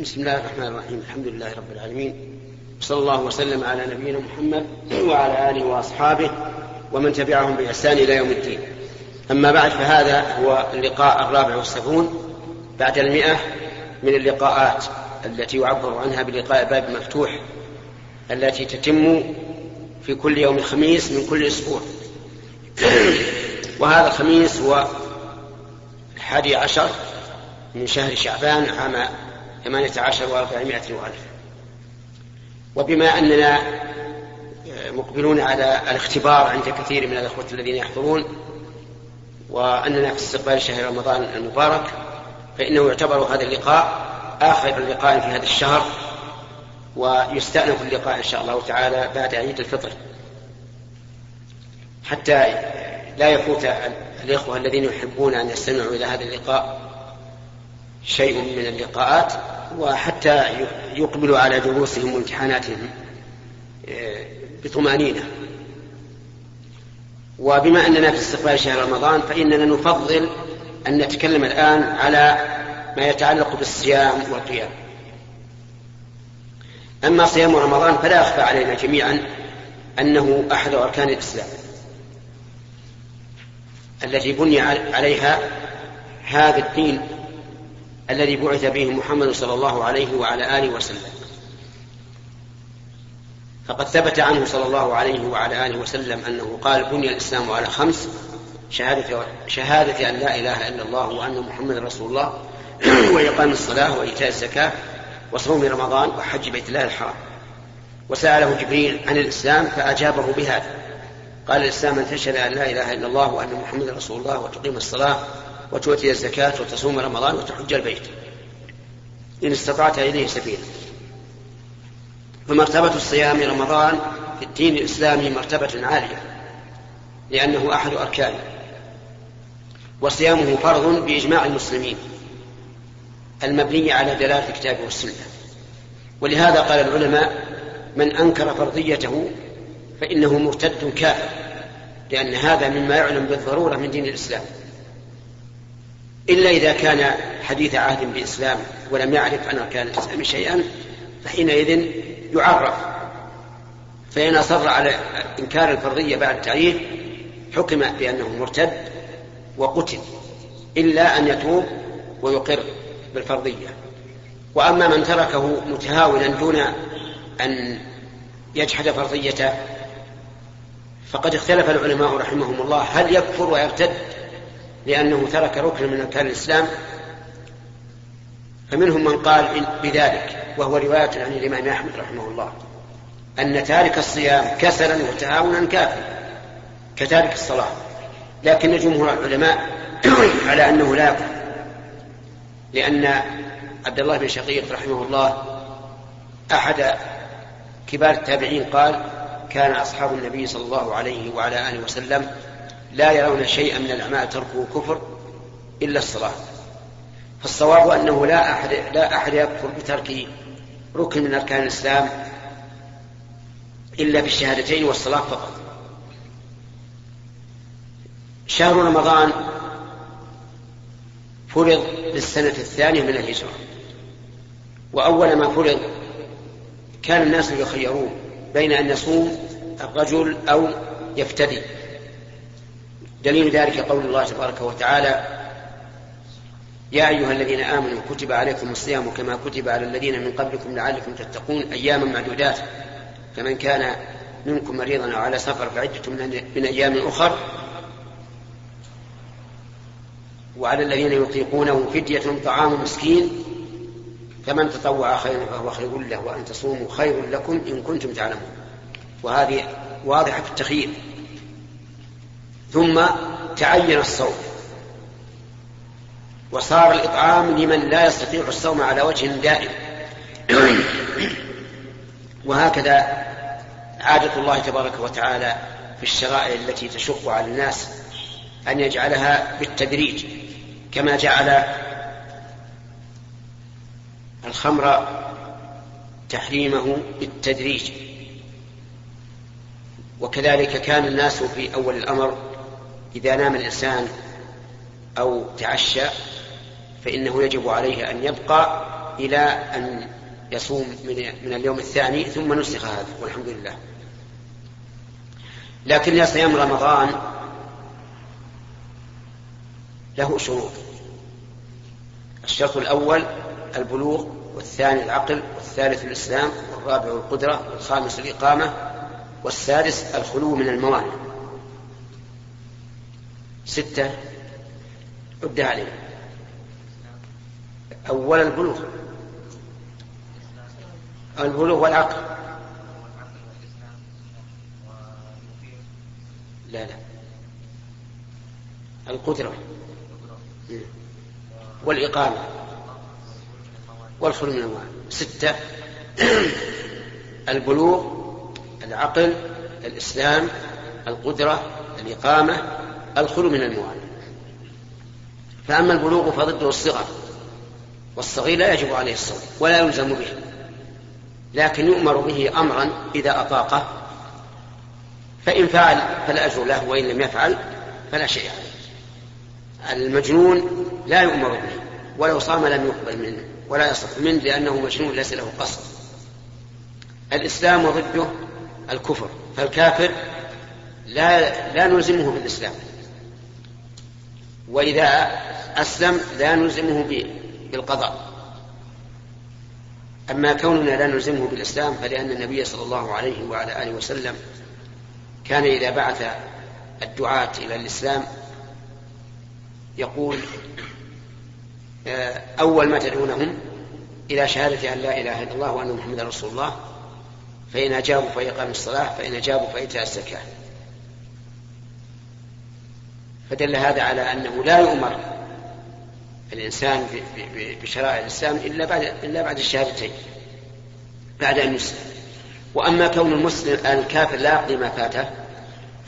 بسم الله الرحمن الرحيم. الحمد لله رب العالمين. صلى الله وسلم على نبينا محمد وعلى آله وأصحابه ومن تبعهم بإحسان إلى يوم الدين. أما بعد فهذا هو اللقاء الرابع والسبعون بعد المئة من اللقاءات التي يعبر عنها بلقاء باب مفتوح التي تتم في كل يوم خميس من كل أسبوع. وهذا الخميس هو الحادي عشر من شهر شعبان عام ثمانية عشر وأربعمائة وألف. وبما أننا مقبلون على الاختبار عند كثير من الأخوة الذين يحضرون وأننا في استقبال شهر رمضان المبارك فإنه يعتبر هذا اللقاء آخر لقاء في هذا الشهر ويستأنف اللقاء إن شاء الله تعالى بعد عيد الفطر. حتى لا يفوت الإخوة الذين يحبون أن يستمعوا إلى هذا اللقاء شيء من اللقاءات وحتى يقبلوا على دروسهم وامتحاناتهم آه، بطمأنينة. وبما أننا في استقبال شهر رمضان فإننا نفضل أن نتكلم الآن على ما يتعلق بالصيام والقيام. أما صيام رمضان فلا يخفى علينا جميعا أنه أحد أركان الإسلام. التي بني عليها هذا الدين الذي بعث به محمد صلى الله عليه وعلى آله وسلم. فقد ثبت عنه صلى الله عليه وعلى آله وسلم أنه قال بني الإسلام على خمس شهادة, شهادة أن لا إله إلا الله وأن محمد رسول الله وإقام الصلاة وإيتاء الزكاة وصوم رمضان وحج بيت الله الحرام. وسأله جبريل عن الإسلام فأجابه بهذا. قال الإسلام أن تشهد أن لا إله إلا الله وأن محمد رسول الله وتقيم الصلاة وتؤتي الزكاة وتصوم رمضان وتحج البيت. إن استطعت إليه سبيلا. فمرتبة الصيام رمضان في الدين الإسلامي مرتبة عالية لأنه أحد أركانه. وصيامه فرض بإجماع المسلمين. المبني على دلالة الكتاب والسنة. ولهذا قال العلماء من أنكر فرضيته فإنه مرتد كافر لأن هذا مما يعلم بالضرورة من دين الإسلام. إلا إذا كان حديث عهد بإسلام ولم يعرف عن أركان الإسلام شيئا فحينئذ يعرف. فإن أصر على إنكار الفرضية بعد التعريف حكم بأنه مرتد وقتل إلا أن يتوب ويقر. بالفرضية. وأما من تركه متهاونا دون أن يجحد فرضيته فقد اختلف العلماء رحمهم الله هل يكفر ويرتد لأنه ترك ركنا من أركان الإسلام؟ فمنهم من قال بذلك وهو رواية عن الإمام أحمد رحمه الله أن تارك الصيام كسلا وتهاونا كافر كتارك الصلاة. لكن جمهور العلماء على أنه لا يكفر. لأن عبد الله بن شقيق رحمه الله أحد كبار التابعين قال كان أصحاب النبي صلى الله عليه وعلى آله وسلم لا يرون شيئا من الأعمال تركه كفر إلا الصلاة. فالصواب أنه لا أحد لا أحد يكفر بترك ركن من أركان الإسلام إلا بالشهادتين والصلاة فقط. شهر رمضان فرض للسنة الثانية من الهجرة. وأول ما فرض كان الناس يخيرون بين أن يصوم الرجل أو يفتدي. دليل ذلك قول الله تبارك وتعالى يا أيها الذين آمنوا كتب عليكم الصيام كما كتب على الذين من قبلكم لعلكم تتقون أياما معدودات. فمن كان منكم مريضا أو على سفر فعدة من أيام أخر وعلى الذين يطيقونه فدية طعام مسكين فمن تطوع خيرا فهو خير له وأن تصوموا خير لكم إن كنتم تعلمون. وهذه واضحة في التخيير. ثم تعين الصوم. وصار الإطعام لمن لا يستطيع الصوم على وجه دائم. وهكذا عادة الله تبارك وتعالى في الشرائع التي تشق على الناس أن يجعلها بالتدريج. كما جعل الخمر تحريمه بالتدريج. وكذلك كان الناس في أول الأمر إذا نام الإنسان أو تعشى فإنه يجب عليه أن يبقى إلى أن يصوم من اليوم الثاني ثم نسخ هذا والحمد لله. لكن صيام رمضان له شروط. الشرط الأول البلوغ والثاني العقل والثالث الإسلام والرابع القدرة والخامس الإقامة والسادس الخلو من الموانع. ستة عد عليه. أولا البلوغ. البلوغ والعقل. لا لا. القدرة. والإقامة والخلو من الموانع ستة البلوغ العقل الإسلام القدرة الإقامة الخلو من الموانع فأما البلوغ فضده الصغر والصغير لا يجب عليه الصوم ولا يلزم به لكن يؤمر به أمرا إذا أطاقه فإن فعل فالأجر له وإن لم يفعل فلا شيء عليه. المجنون لا يؤمر به ولو صام لم يقبل منه ولا يصح منه لأنه مجنون ليس له قصد. الإسلام وضده الكفر فالكافر لا لا نلزمه بالإسلام. وإذا أسلم لا نلزمه بالقضاء. أما كوننا لا نلزمه بالإسلام فلأن النبي صلى الله عليه وعلى آله وسلم كان إذا بعث الدعاة إلى الإسلام يقول آه، أول ما تدعونهم إلى شهادة أن لا إله إلا الله وأن محمدا رسول الله فإن أجابوا فإقام الصلاة فإن أجابوا فإيتاء الزكاة. فدل هذا على أنه لا يؤمر الإنسان بشرائع الإسلام إلا بعد إلا بعد الشهادتين بعد أن يسلم. وأما كون المسلم الكافر لا يقضي ما فاته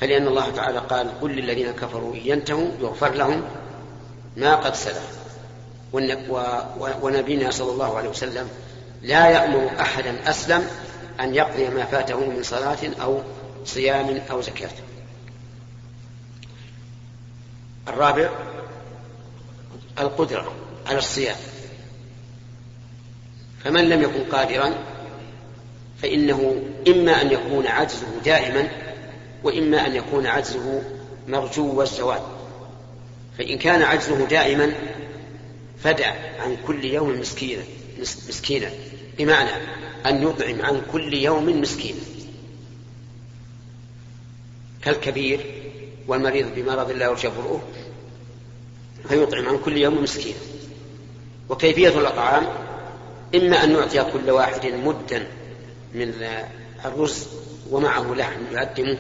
فلأن الله تعالى قال قل للذين كفروا إن ينتهوا يغفر لهم ما قد سلف. ونبينا صلى الله عليه وسلم لا يأمر أحدا أسلم أن يقضي ما فاته من صلاة أو صيام أو زكاة. الرابع القدرة على الصيام. فمن لم يكن قادرا فإنه إما أن يكون عجزه دائما وإما أن يكون عجزه مرجو الزوال. فإن كان عجزه دائما فدع عن كل يوم مسكينا مسكينا. بمعنى أن يطعم عن كل يوم مسكينا كالكبير والمريض بمرض لا يرجى برؤه فيطعم عن كل يوم مسكين. وكيفية الأطعام؟ إما أن يعطي كل واحد مدا من الرز ومعه لحم يقدمه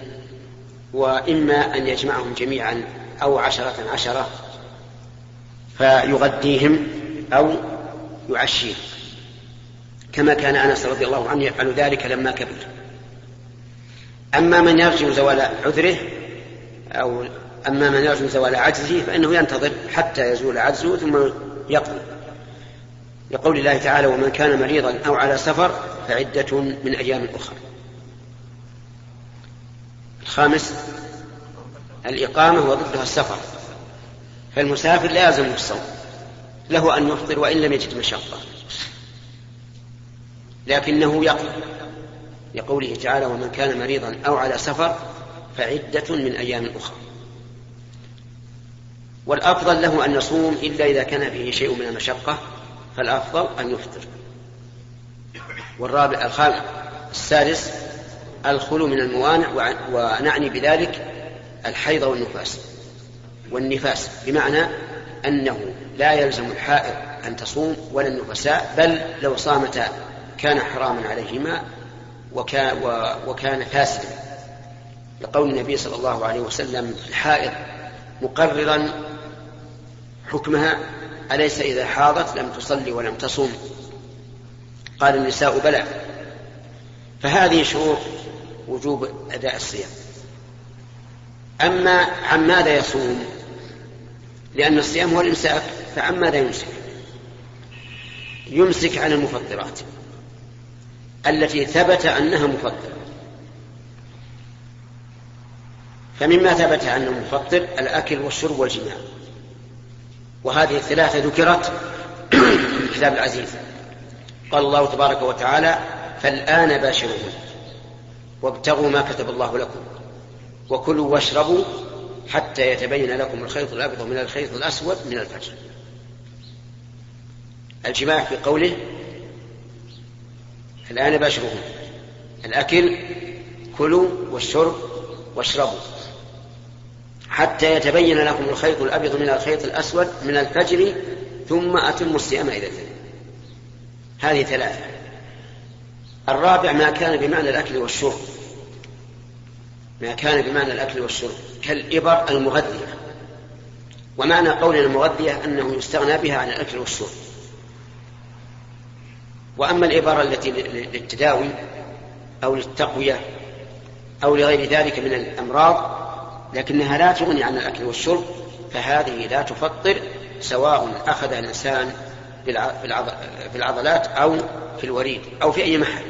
وإما أن يجمعهم جميعا أو عشرة عشرة فيغديهم أو يعشيهم كما كان أنس رضي الله عنه يفعل ذلك لما كبر. أما من يرجو زوال عذره أو أما من يرجو زوال عجزه فإنه ينتظر حتى يزول عجزه ثم يقضي. لقول الله تعالى ومن كان مريضا أو على سفر فعدة من أيام أخرى. الخامس الإقامة وضدها السفر. فالمسافر لا يلزمه الصوم له أن يفطر وإن لم يجد مشقة. لكنه يقضي لقوله تعالى ومن كان مريضا أو على سفر فعدة من أيام أخرى. والأفضل له أن يصوم إلا إذا كان فيه شيء من المشقة. فالأفضل أن يفطر. والرابع الخامس السادس الخلو من الموانع ونعني بذلك الحيض والنفاس. والنفاس بمعنى أنه لا يلزم الحائض أن تصوم ولا النفساء بل لو صامتا كان حراما عليهما وكان, وكان فاسدا. لقول النبي صلى الله عليه وسلم الحائض مقررا حكمها أليس إذا حاضت لم تصلي ولم تصوم؟ قال النساء بلى. فهذه شروط وجوب أداء الصيام. أما عن ماذا يصوم؟ لأن الصيام هو الإمساك فعن ماذا يمسك؟ يمسك عن المفطرات التي ثبت أنها مفطرة. فمما ثبت أنه مفطر الأكل والشرب والجماع. وهذه الثلاثة ذكرت في الكتاب العزيز. قال الله تبارك وتعالى فالآن باشروهن وابتغوا ما كتب الله لكم. وكلوا واشربوا حتى يتبين لكم الخيط الأبيض من الخيط الأسود من الفجر. الجماع في قوله الآن باشروهن الأكل كلوا والشرب واشربوا حتى يتبين لكم الخيط الأبيض من الخيط الأسود من الفجر ثم أتموا الصيام إلى الليل هذه ثلاثة. الرابع ما كان بمعنى الأكل والشرب. ما كان بمعنى الأكل والشرب كالإبر المغذية. ومعنى قولنا المغذية أنه يستغنى بها عن الأكل والشرب. وأما الإبر التي للتداوي أو للتقوية أو لغير ذلك من الأمراض لكنها لا تغني عن الأكل والشرب فهذه لا تفطر سواء أخذها الإنسان في العضلات أو في الوريد أو في أي محل.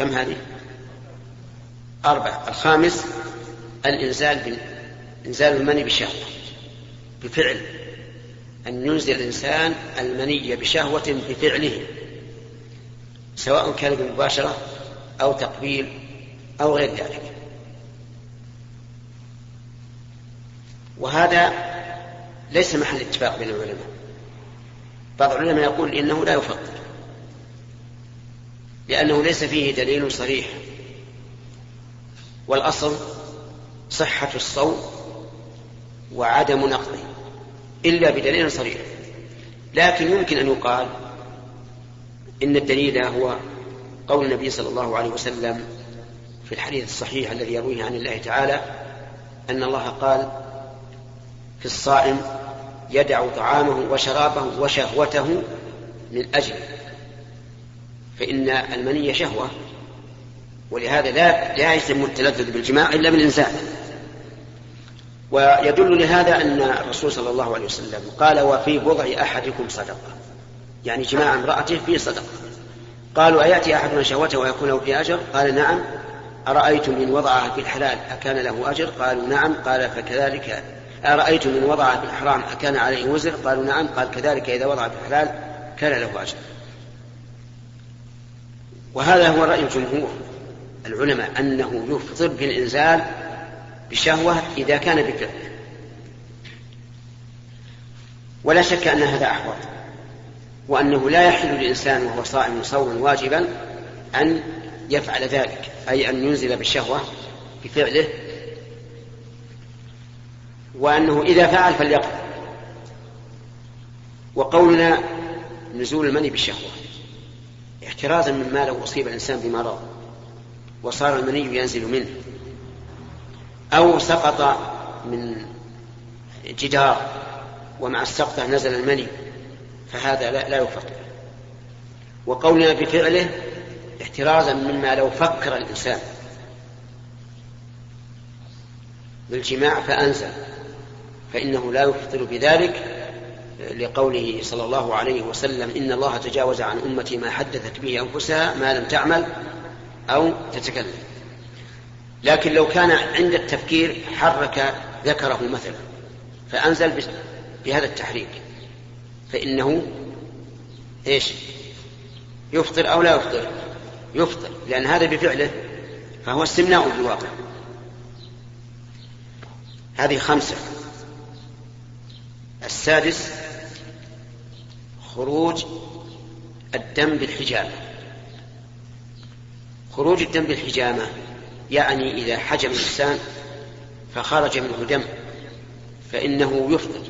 كم هذه؟ أربعة. الخامس الإنزال إنزال المني بشهوة. بفعل. أن ينزل الإنسان المني بشهوة بفعله. سواء كان بمباشرة أو تقبيل أو غير ذلك. وهذا ليس محل اتفاق بين العلماء. بعض العلماء يقول إنه لا يفطر لأنه ليس فيه دليل صريح. والأصل صحة الصوم وعدم نقضه إلا بدليل صريح. لكن يمكن أن يقال إن الدليل هو قول النبي صلى الله عليه وسلم في الحديث الصحيح الذي يرويه عن الله تعالى أن الله قال في الصائم يدع طعامه وشرابه وشهوته من أجل فإن المني شهوة ولهذا لا لا يتم التلذذ بالجماع إلا بالإنسان. ويدل لهذا أن الرسول صلى الله عليه وسلم قال وفي بضع أحدكم صدقة. يعني جماع امرأته فيه صدقة. قالوا أيأتي أحدنا شهوته ويكون له في أجر؟ قال نعم. أرأيتم إن وضعها في الحلال أكان له أجر؟ قالوا نعم. قال فكذلك. أرأيتم إن وضعها في الحرام أكان عليه وزر؟ قالوا نعم. قال كذلك إذا وضع في الحلال كان له أجر. وهذا هو رأي الجمهور العلماء أنه يفطر بالإنزال بشهوة إذا كان بفعل ولا شك أن هذا أحوط وأنه لا يحل للإنسان وهو صائم صوما واجبا أن يفعل ذلك أي أن ينزل بالشهوة بفعله وأنه إذا فعل فليقل. وقولنا نزول المني بالشهوة. احترازا مما لو أصيب الإنسان بمرض وصار المني ينزل منه أو سقط من جدار ومع السقطة نزل المني فهذا لا, لا يفطر وقولنا بفعله احترازا مما لو فكر الإنسان بالجماع فأنزل فإنه لا يفطر بذلك لقوله صلى الله عليه وسلم إن الله تجاوز عن أمتي ما حدثت به أنفسها ما لم تعمل أو تتكلم لكن لو كان عند التفكير حرك ذكره مثلا فأنزل بهذا التحريك فإنه إيش؟ يفطر أو لا يفطر؟ يفطر لأن هذا بفعله فهو استمناء بالواقع هذه خمسة السادس خروج الدم بالحجامة. خروج الدم بالحجامة يعني إذا حجم الإنسان فخرج منه دم فإنه يفطر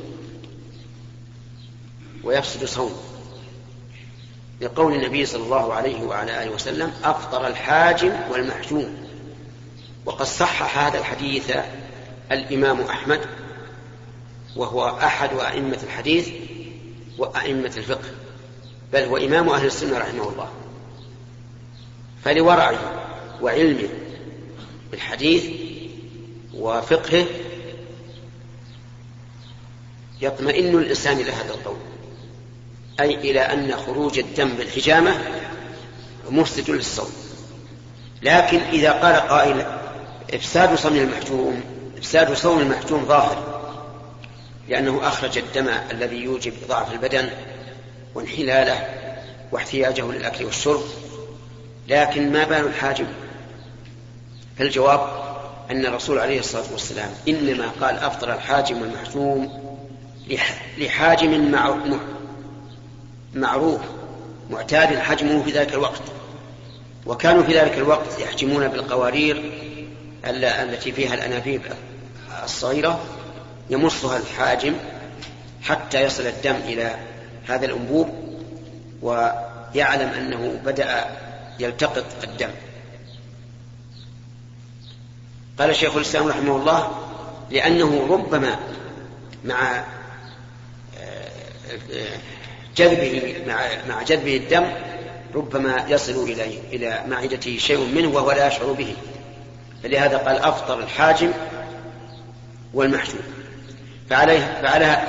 ويفسد صومه. لقول النبي صلى الله عليه وعلى آله وسلم أفطر الحاجم والمحجوم. وقد صحح هذا الحديث الإمام أحمد وهو أحد أئمة الحديث وأئمة الفقه بل هو إمام أهل السنة رحمه الله. فلورعه وعلمه بالحديث وفقهه يطمئن الإنسان إلى هذا القول أي إلى أن خروج الدم بالحجامة مفسد للصوم. لكن إذا قال قائل إفساد صوم المحجوم إفساد صوم المحجوم ظاهر. لأنه أخرج الدم الذي يوجب ضعف البدن وانحلاله واحتياجه للأكل والشرب لكن ما بال الحاجم فالجواب أن الرسول عليه الصلاة والسلام إنما قال أفطر الحاجم والمحجوم لحاجم معروف معتاد حجمه في ذلك الوقت. وكانوا في ذلك الوقت يحجمون بالقوارير التي فيها الأنابيب الصغيرة يمصها الحاجم حتى يصل الدم إلى هذا الأنبوب ويعلم أنه بدأ يلتقط الدم. قال شيخ الإسلام رحمه الله لأنه ربما مع جذبه مع مع جذبه الدم ربما يصل إلى إلى معدته شيء منه وهو لا يشعر به. فلهذا قال أفطر الحاجم والمحجوم فعليه فعلى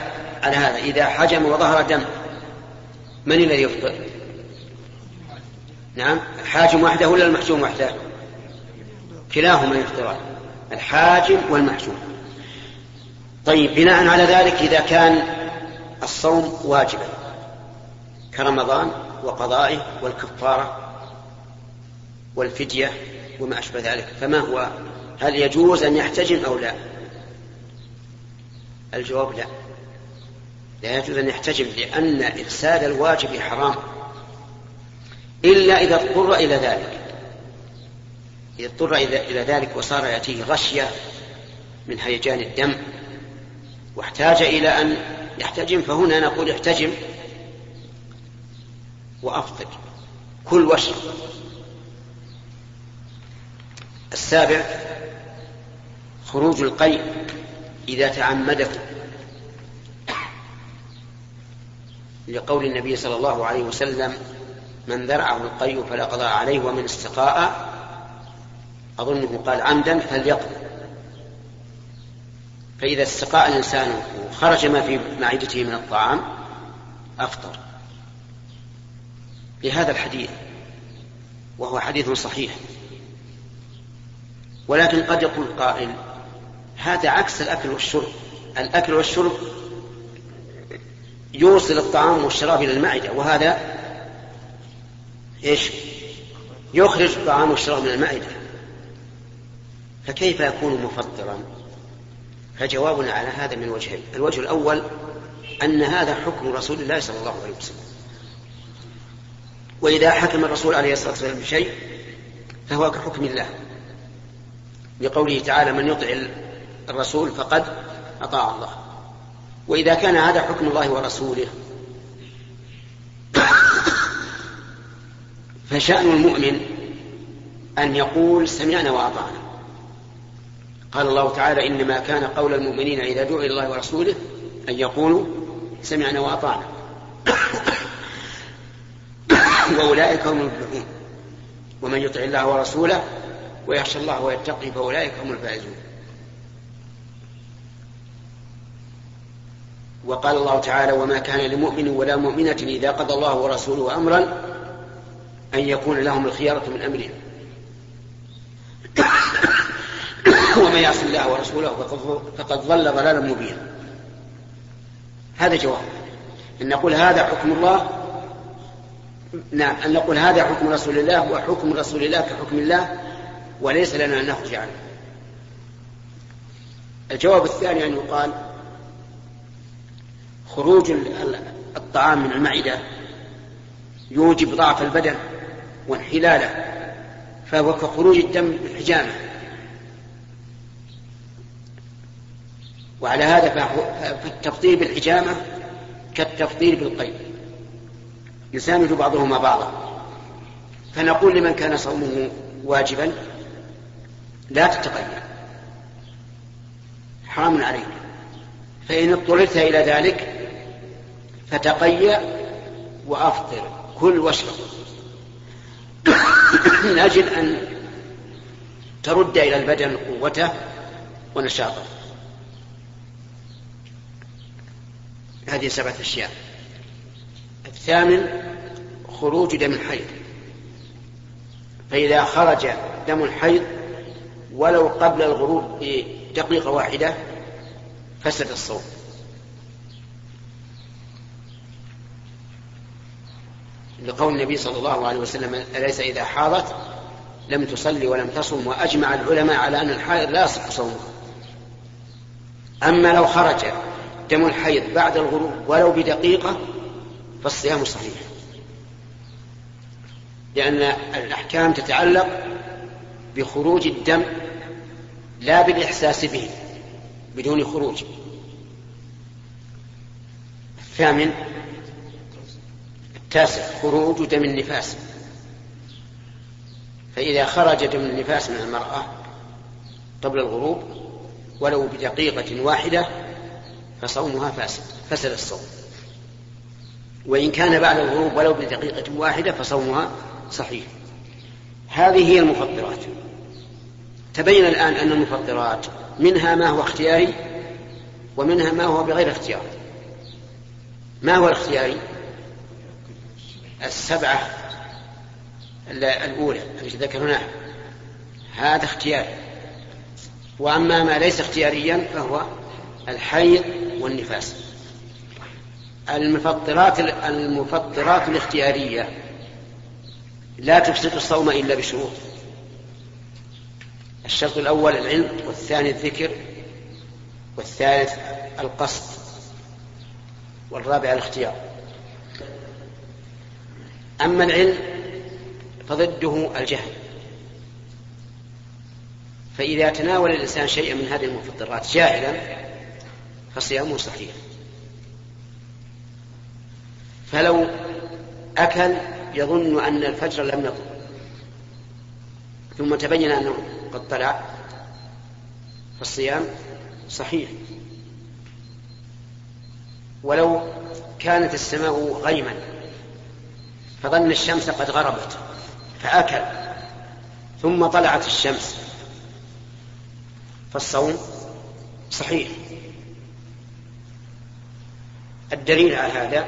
على هذا. إذا حجم وظهر دم من الذي يفطر؟ نعم. الحاجم وحده ولا المحجوم وحده؟ كلاهما يفطران الحاجم والمحجوم. طيب بناء على ذلك إذا كان الصوم واجبا كرمضان وقضائه والكفارة والفدية وما أشبه ذلك فما هو؟ هل يجوز أن يحتجم أو لا؟ الجواب لا. لا يجوز أن يحتجم لأن إفساد الواجب حرام. إلا إذا اضطر إلى ذلك. إذا اضطر إلى ذلك وصار يأتيه غشية من هيجان الدم واحتاج إلى أن يحتجم فهنا نقول احتجم وأفطر كل واشرب السابع خروج القيء إذا تعمده لقول النبي صلى الله عليه وسلم من ذرعه القيء فلا قضاء عليه ومن استقاء أظنه قال عمدا فليقضي فإذا استقاء الإنسان وخرج ما في معدته من الطعام أفطر. لهذا الحديث وهو حديث صحيح. ولكن قد يقول قائل هذا عكس الأكل والشرب. الأكل والشرب يوصل الطعام والشراب إلى المعدة وهذا إيش؟ يخرج الطعام والشراب من المعدة. فكيف يكون مفطرا؟ فجوابنا على هذا من وجهين. الوجه الأول أن هذا حكم رسول الله صلى الله عليه وسلم. وإذا حكم الرسول عليه الصلاة والسلام بشيء فهو كحكم الله. لقوله تعالى من يطع الرسول فقد أطاع الله. وإذا كان هذا حكم الله ورسوله فشأن المؤمن أن يقول سمعنا وأطعنا. قال الله تعالى إنما كان قول المؤمنين إذا دعوا إلى الله ورسوله أن يقولوا سمعنا وأطعنا. وأولئك هم المفلحون. ومن يطع الله ورسوله ويخشى الله ويتقي فأولئك هم الفائزون. وقال الله تعالى وما كان لمؤمن ولا مؤمنة إذا قضى الله ورسوله أمرا أن يكون لهم الخيارة من أمرهم. ومن يعص الله ورسوله فقد ضل ضلالا مبينا. هذا جواب. أن نقول هذا حكم الله نعم أن نقول هذا حكم رسول الله وحكم رسول الله كحكم الله وليس لنا أن نخرج عنه. الجواب الثاني أن يقال خروج الطعام من المعدة يوجب ضعف البدن وانحلاله فهو كخروج الدم بالحجامة وعلى هذا فالتفضيل بالحجامة كالتفضيل بالقيد. يساند بعضهما بعضا. فنقول لمن كان صومه واجبا لا تتقيد حرام عليك. فإن اضطررت إلى ذلك فتقي وأفطر. كل واشرب من أجل أن ترد إلى البدن قوته ونشاطه. هذه سبعة أشياء. الثامن خروج دم الحيض. فإذا خرج دم الحيض ولو قبل الغروب بدقيقة واحدة فسد الصوم. لقول النبي صلى الله عليه وسلم أليس إذا حاضت؟ لم تصلي ولم تصم وأجمع العلماء على أن الحائض لا يصح صومه. أما لو خرج دم الحيض بعد الغروب ولو بدقيقة فالصيام صحيح. لأن الأحكام تتعلق بخروج الدم لا بالإحساس به بدون خروج. الثامن التاسع خروج دم النفاس. فإذا خرج دم النفاس من المرأة قبل الغروب ولو بدقيقة واحدة فصومها فاسد فسد الصوم. وإن كان بعد الغروب ولو بدقيقة واحدة فصومها صحيح. هذه هي المفطرات. تبين الآن أن المفطرات منها ما هو اختياري ومنها ما هو بغير اختيار. ما هو الاختياري؟ السبعة الأولى التي ذكرناها هذا اختياري وأما ما ليس اختياريا فهو الحيض والنفاس. المفطرات المفطرات الاختيارية لا تفسد الصوم إلا بشروط الشرط الأول العلم والثاني الذكر والثالث القصد والرابع الاختيار. أما العلم فضده الجهل. فإذا تناول الإنسان شيئا من هذه المفطرات جاهلا فصيامه صحيح. فلو أكل يظن أن الفجر لم يطلع ثم تبين أنه قد طلع فالصيام صحيح. ولو كانت السماء غيما فظن الشمس قد غربت فأكل ثم طلعت الشمس. فالصوم صحيح. الدليل على هذا